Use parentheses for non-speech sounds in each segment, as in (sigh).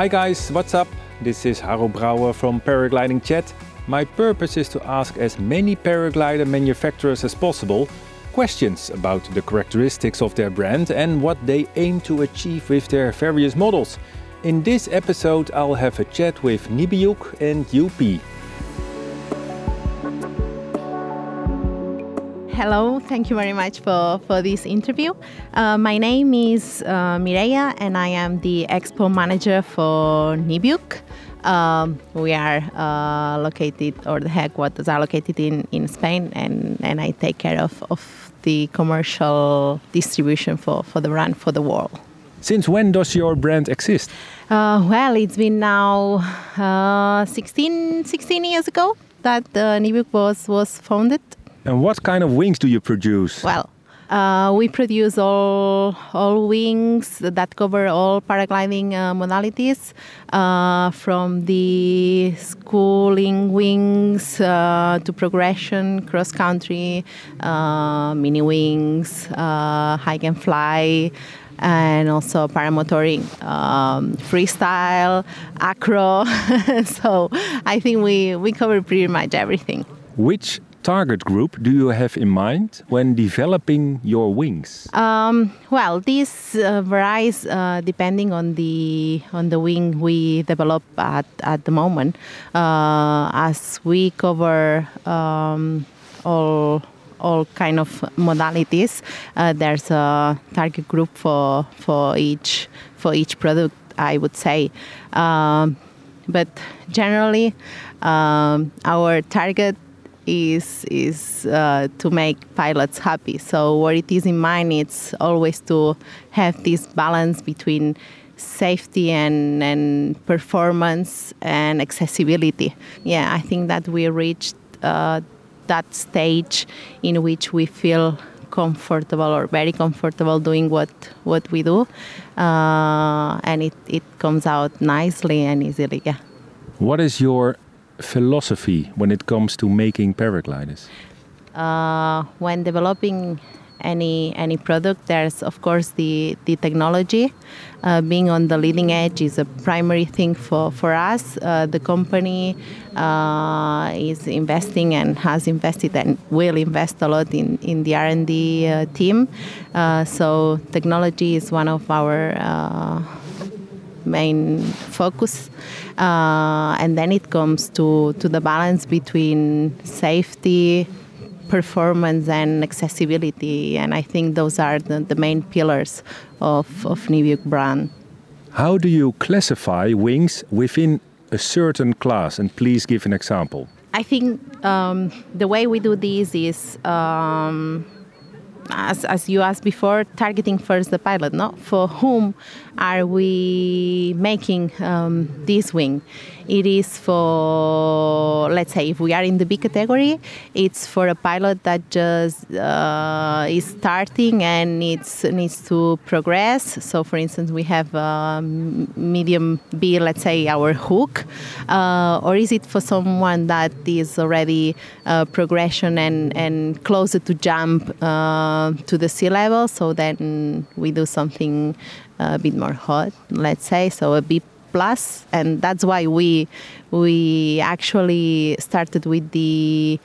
Hi guys, what's up? This is Harro Brouwer from Paragliding Chat. My purpose is to ask as many paraglider manufacturers as possible questions about the characteristics of their brand and what they aim to achieve with their various models. In this episode, I'll have a chat with Niviuk and UP. Hello, thank you very much for, for this interview. Uh, my name is uh, Mireia and I am the expo manager for Niviuk. Um, we are uh, located, or the headquarters are located in, in Spain, and, and I take care of, of the commercial distribution for, for the brand for the world. Since when does your brand exist? Uh, well, it's been now uh, 16, 16 years ago that uh, Niviuk was, was founded. And what kind of wings do you produce? Well, uh, we produce all all wings that cover all paragliding uh, modalities, uh, from the schooling wings uh, to progression, cross country, uh, mini wings, uh, hike and fly. And also paramotoring, um, freestyle, acro. (laughs) so I think we, we cover pretty much everything. Which target group do you have in mind when developing your wings? Um, well, this uh, varies uh, depending on the on the wing we develop at, at the moment. Uh, as we cover um, all all kind of modalities, uh, there's a target group for for each for each product. I would say. Um, but generally, um, our target is is uh, to make pilots happy. So what it is in mind, it's always to have this balance between safety and, and performance and accessibility. Yeah, I think that we reached uh, that stage in which we feel comfortable or very comfortable doing what what we do, uh, and it, it comes out nicely and easily. Yeah. What is your philosophy when it comes to making paragliders? Uh, when developing any any product, there's of course the the technology. Uh, being on the leading edge is a primary thing for for us. Uh, the company uh, is investing and has invested and will invest a lot in in the R and D uh, team. Uh, so technology is one of our main focus. Uh, and then it comes to, to the balance between safety, performance, and accessibility. And I think those are the, the main pillars of, of Niviuk brand. How do you classify wings within a certain class? And please give an example. I think um, the way we do this is. Um, as, as you asked before, targeting first the pilot. No, for whom are we making um, this wing? It is for, let's say, if we are in the B category, it's for a pilot that just uh, is starting and needs needs to progress. So, for instance, we have um, medium B, let's say, our hook, uh, or is it for someone that is already uh, progression and and closer to jump uh, to the sea level? So then we do something a bit more hot, let's say, so a B plus, and that's why we we actually started with the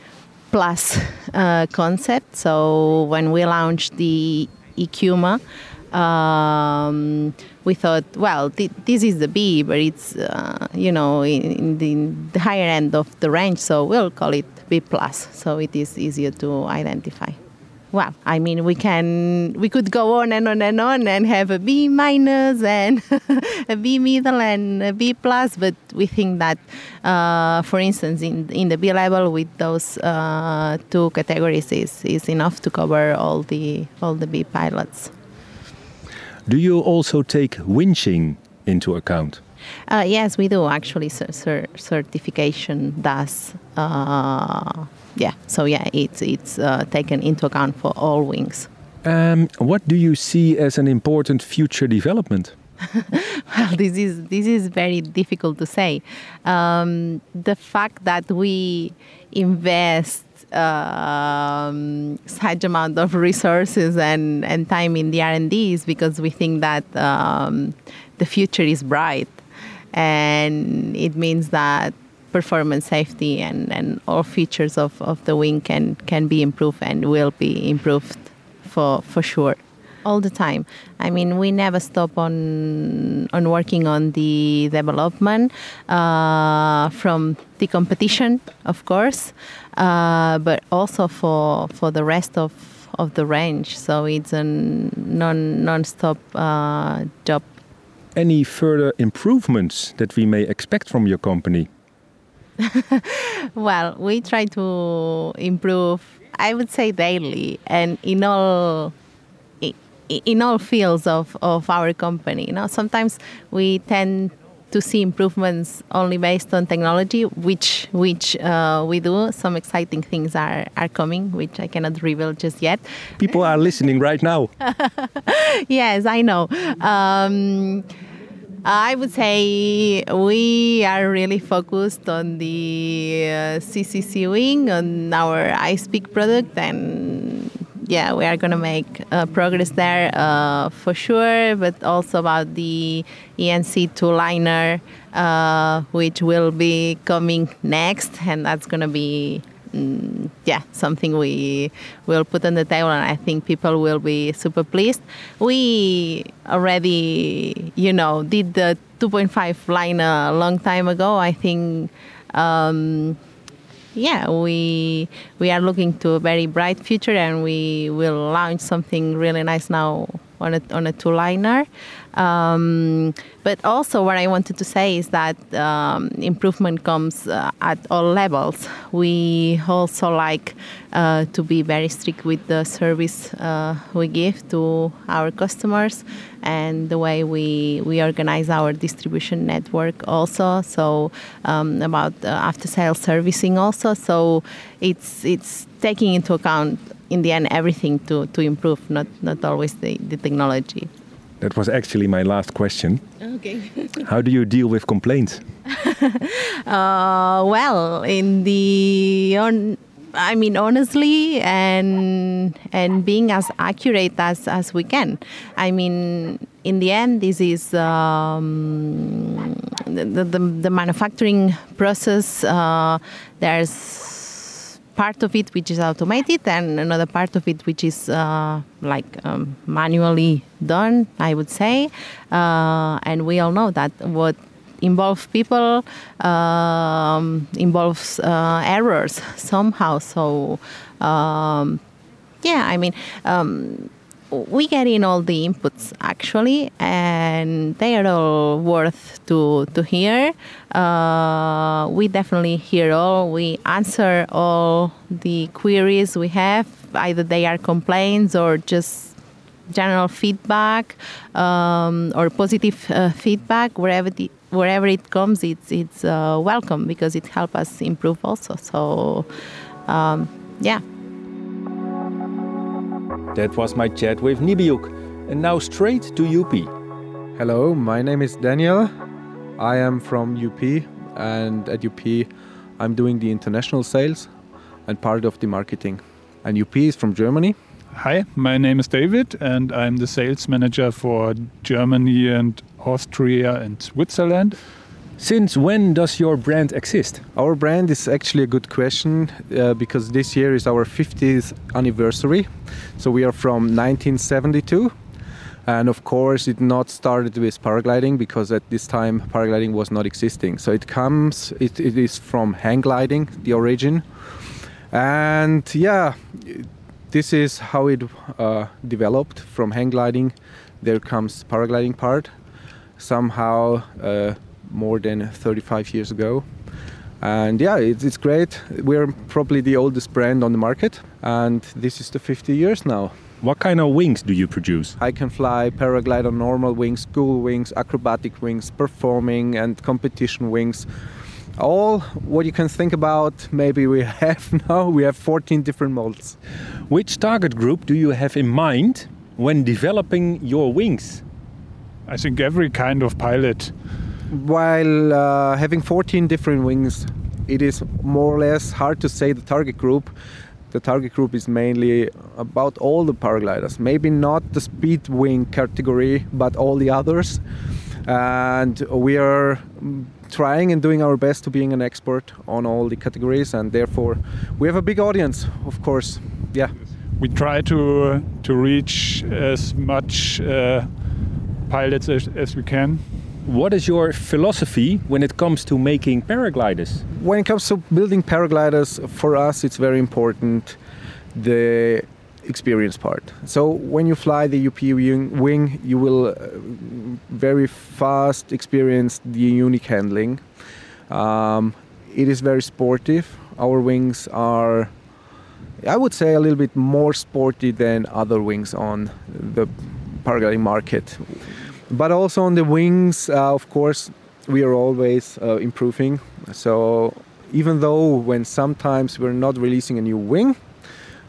plus (laughs) uh, concept. So when we launched the Ikuma, um, we thought, well, th- this is the B, but it's uh, you know in, in, the, higher end of the range, so we'll call it B plus, so it is easier to identify well, I mean, we can we could go on and on and on and have a B minus and (laughs) a B middle and a B plus, but we think that, uh, for instance, in in the B level with those uh, two categories is is enough to cover all the all the B pilots. Do you also take winching into account? Uh, yes, we do actually. certification does. Yeah, so yeah, it's it's uh, taken into account for all wings. Um, what do you see as an important future development? (laughs) well, this is this is very difficult to say. Um, the fact that we invest um, such amount of resources and, and time in the R and D is because we think that um, the future is bright and it means that performance safety and, and all features of, of the wing can, can be improved and will be improved for, for sure all the time. I mean, we never stop on on working on the development uh, from the competition, of course, uh, but also for for the rest of of the range. So it's a non non-stop uh, job. Any further improvements that we may expect from your company? (laughs) well, we try to improve. I would say daily, and in all in all fields of, of our company. You know, sometimes we tend to see improvements only based on technology, which which uh, we do. Some exciting things are, are coming, which I cannot reveal just yet. People are listening right now. (laughs) yes, I know. Um, I would say we are really focused on the uh, CCC wing, on our Icepeak product, and yeah, we are going to make uh, progress there uh, for sure, but also about the ENC two liner, uh, which will be coming next, and that's going to be. Mm, yeah, something we will put on the table, and I think people will be super pleased. We already, you know, did the 2.5 line a long time ago. I think um, yeah, we we are looking to a very bright future, and we will launch something really nice now on a on a two liner. Um, but also, what I wanted to say is that um, improvement comes uh, at all levels. We also like uh, to be very strict with the service uh, we give to our customers and the way we, we organize our distribution network also. So um, about after sales servicing also. So it's it's taking into account in the end everything to, to improve, not not always the, the technology. That was actually my last question. Okay. (laughs) How do you deal with complaints? (laughs) uh, well, in the on, I mean, honestly, and and being as accurate as as we can. I mean, in the end, this is um, the, the, the manufacturing process. Uh, there's part of it which is automated and another part of it which is uh, like um, manually done i would say uh, and we all know that what involves people um, involves uh, errors somehow so um, yeah i mean um, we get in all the inputs actually, and they are all worth to to hear. Uh, we definitely hear all. We answer all the queries we have. Either they are complaints or just general feedback um, or positive uh, feedback. Wherever the, wherever it comes, it's it's uh, welcome because it helps us improve also. So um, yeah. That was my chat with Niviuk. And now straight to UP. Hello, my name is Daniel. I am from UP, and at UP, I'm doing the international sales and part of the marketing. And UP is from Germany. Hi, my name is David, and I'm the sales manager for Germany and Austria and Switzerland. Since when does your brand exist? Our brand is actually a good question uh, because this year is our 50th anniversary. So we are from 1972. And of course, it not started with paragliding because at this time paragliding was not existing. So it comes, it, it is from hang gliding, the origin. And yeah, this is how it uh, developed from hang gliding. There comes paragliding part. Somehow, uh, more than 35 years ago. And yeah, it's, it's great. We're probably the oldest brand on the market, and this is the 50 years now. What kind of wings do you produce? I can fly paraglider normal wings, school wings, acrobatic wings, performing and competition wings. All what you can think about, maybe we (laughs) have now. We have 14 different models. Which target group do you have in mind when developing your wings? I think every kind of pilot while uh, having 14 different wings, it is more or less hard to say the target group. The target group is mainly about all the paragliders, maybe not the speed wing category, but all the others. and we are trying and doing our best to being an expert on all the categories and therefore we have a big audience of course yeah we try to to reach as much uh, pilots as, as we can what is your philosophy when it comes to making paragliders? When it comes to building paragliders, for us it's very important the experience part. So when you fly the UP wing, you will uh, very fast experience the unique handling. Um, it is very sportive. Our wings are, I would say, a little bit more sporty than other wings on the paragliding market. But also on the wings, uh, of course, we are always uh, improving. So even though when sometimes we're not releasing a new wing,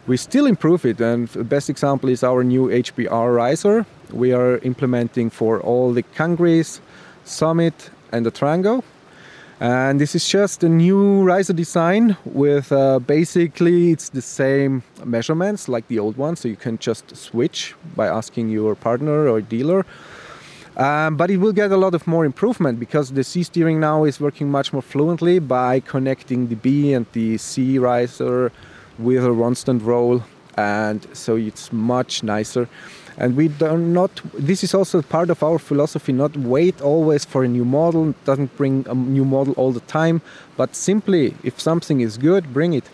we still improve it. And the best example is our new HBR riser. We are implementing for all the Kangris, Summit, and the Trango. And this is just a new riser design with uh, basically it's the same measurements like the old one, so you can just switch by asking your partner or dealer. Um, but it will get a lot of more improvement because the C steering now is working much more fluently by connecting the B and the C riser with a Ronstan roll, and so it's much nicer. And we do not. This is also part of our philosophy: not wait always for a new model. Doesn't bring a new model all the time, but simply if something is good, bring it.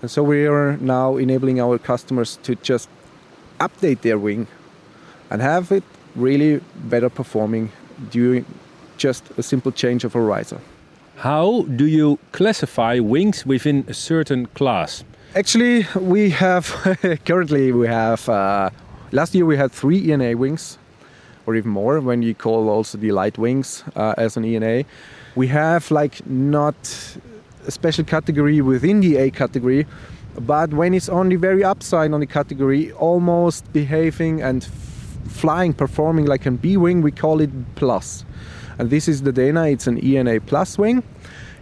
And so we are now enabling our customers to just update their wing and have it really better performing during just a simple change of a riser. How do you classify wings within a certain class? Actually, we have (laughs) currently we have uh, last year we had three ENA wings, or even more when you call also the light wings uh, as an ENA. We have like not a special category within the A category, but when it's on the very upside on the category, almost behaving and flying, performing like a B wing, we call it plus. And this is the Dana. It's an ENA plus wing,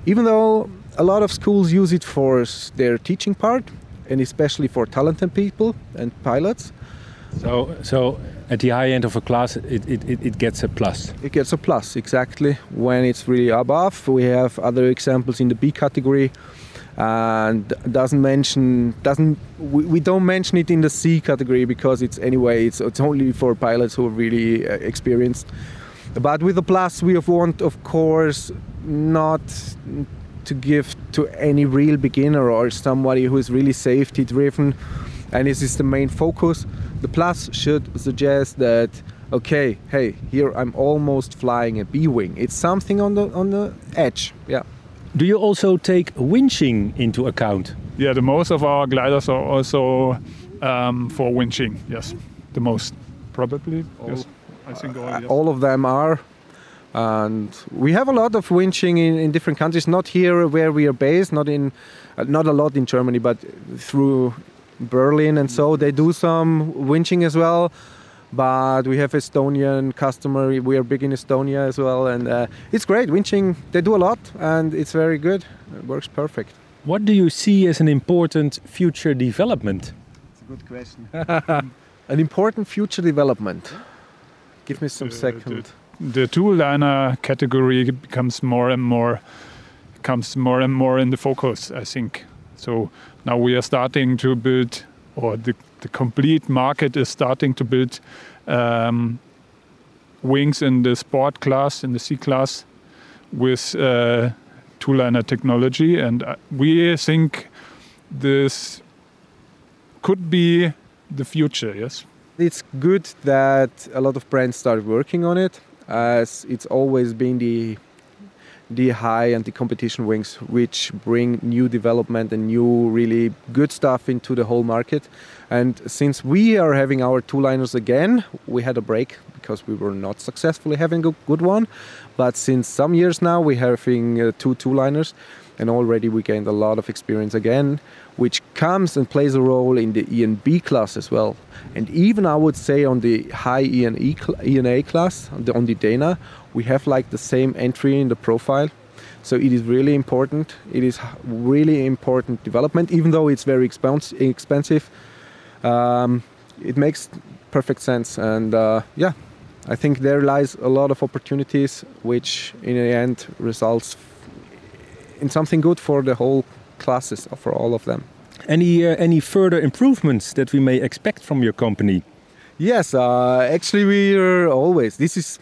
even though a lot of schools use it for their teaching part and especially for talented people and pilots. So, so at the high end of a class, it, it, it gets a plus. It gets a plus, exactly. When it's really above, we have other examples in the B category and doesn't mention doesn't we, we, don't mention it in the C category because it's anyway it's, it's only for pilots who are really uh, experienced but with the plus we want of course not to give to any real beginner or somebody who is really safety driven and this is the main focus. The plus should suggest that okay hey here i'm almost flying a b wing it's something on the on the edge yeah. Do you also take winching into account? Yeah the most of our gliders are also um, for winching yes. The most probably all, yes i think all, yes. all of them are and we have a lot of winching in, in different countries not here where we are based not in uh, not a lot in germany but through berlin and so they do some winching as well. But we have estonian customer we are big in estonia as well and uh, it's great winching they do a lot and it's very good it works perfect. What do you see as an important future development? It's a good question. (laughs) (laughs) An important future development. Give me some uh, second the two liner category becomes more and more comes more and more in the focus i think. So now we are starting to build or the, the complete market is starting to build um, wings in the sport class in the c class with uh, two liner technology. And uh, we think this could be the future yes? It's good that a lot of brands start working on it as it's always been the the high and the competition wings which bring new development and new really good stuff into the whole market. And since we are having our two liners again we had a break because we were not successfully having a good one. But since some years now we're having uh, two two liners and already we gained a lot of experience again which comes and plays a role in the ENB class as well. And even I would say on the high ENE, ENA class, on the, on the Dana, we have like the same entry in the profile. So it is really important. It is really important development, even though it's very expensive. Um, it makes perfect sense, and uh, yeah, I think there lies a lot of opportunities, which in the end results in something good for the whole classes, or for all of them. Any uh, any further improvements that we may expect from your company? Yes, uh, actually, we are always. This is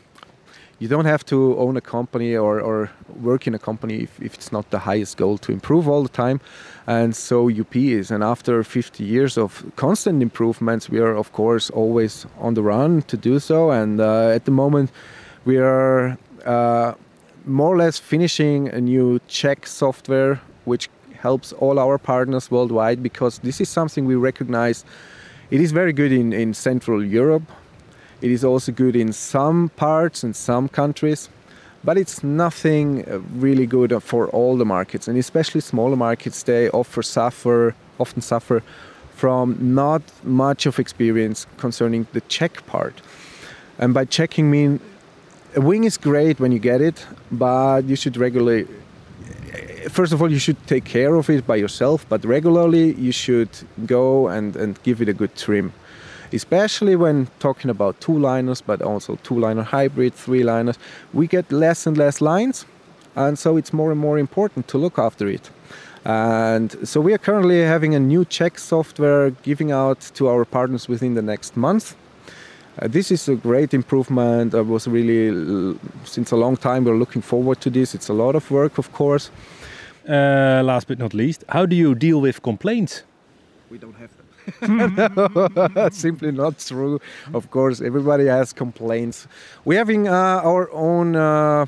you don't have to own a company or, or work in a company if, if, it's not the highest goal to improve all the time. And so UP is. And after 50 years of constant improvements, we are, of course, always on the run to do so. And uh, at the moment, we are uh, more or less finishing a new check software, which helps all our partners worldwide because this is something we recognize. It is very good in, in Central Europe, it is also good in some parts and some countries, but it's nothing uh, really good for all the markets, and especially smaller markets. They offer suffer often suffer from not much of experience concerning the check part. And by checking mean a wing is great when you get it, but you should regularly first of all you should take care of it by yourself, but regularly you should go and, and give it a good trim especially when talking about two liners, but also two liner hybrid, three liners, we get less and less lines, and so it's more and more important to look after it. And so we are currently having a new check software giving out to our partners within the next month. Uh, this is a great improvement. I was really, since a long time, we're looking forward to this. It's a lot of work, of course. Uh, last but not least, how do you deal with complaints? We don't have them. (laughs) Simply not true. Of course, everybody has complaints. We're having uh, our own uh,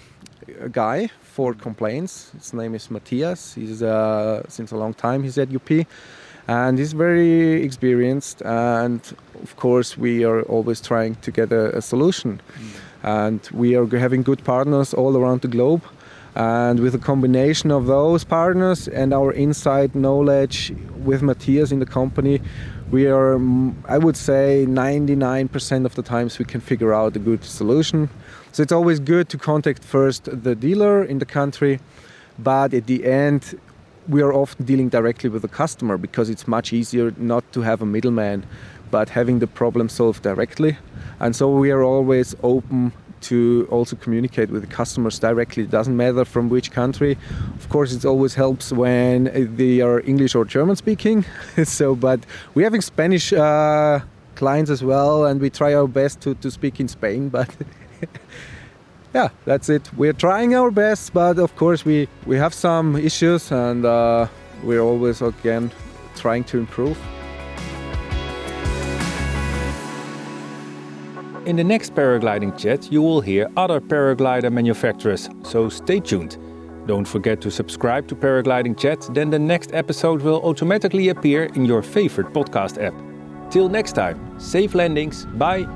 guy for complaints. His name is Matthias. He's uh, since a long time he's at UP, and he's very experienced. And of course, we are always trying to get a, a solution. Mm. And we are having good partners all around the globe. And with a combination of those partners and our inside knowledge with Matthias in the company, we are, I would say, 99% of the times we can figure out a good solution. So it's always good to contact first the dealer in the country, but at the end, we are often dealing directly with the customer because it's much easier not to have a middleman, but having the problem solved directly. And so we are always open to also communicate with the customers directly. It doesn't matter from which country. Of course, it always helps when they are English or German speaking. (laughs) so, but we're having Spanish uh, clients as well, and we try our best to, to speak in Spain. But (laughs) yeah, that's it. We're trying our best, but of course, we, we have some issues, and uh, we're always again trying to improve. In the next paragliding chat, you will hear other paraglider manufacturers, so stay tuned. Don't forget to subscribe to Paragliding Chat, then the next episode will automatically appear in your favorite podcast app. Till next time, safe landings, bye!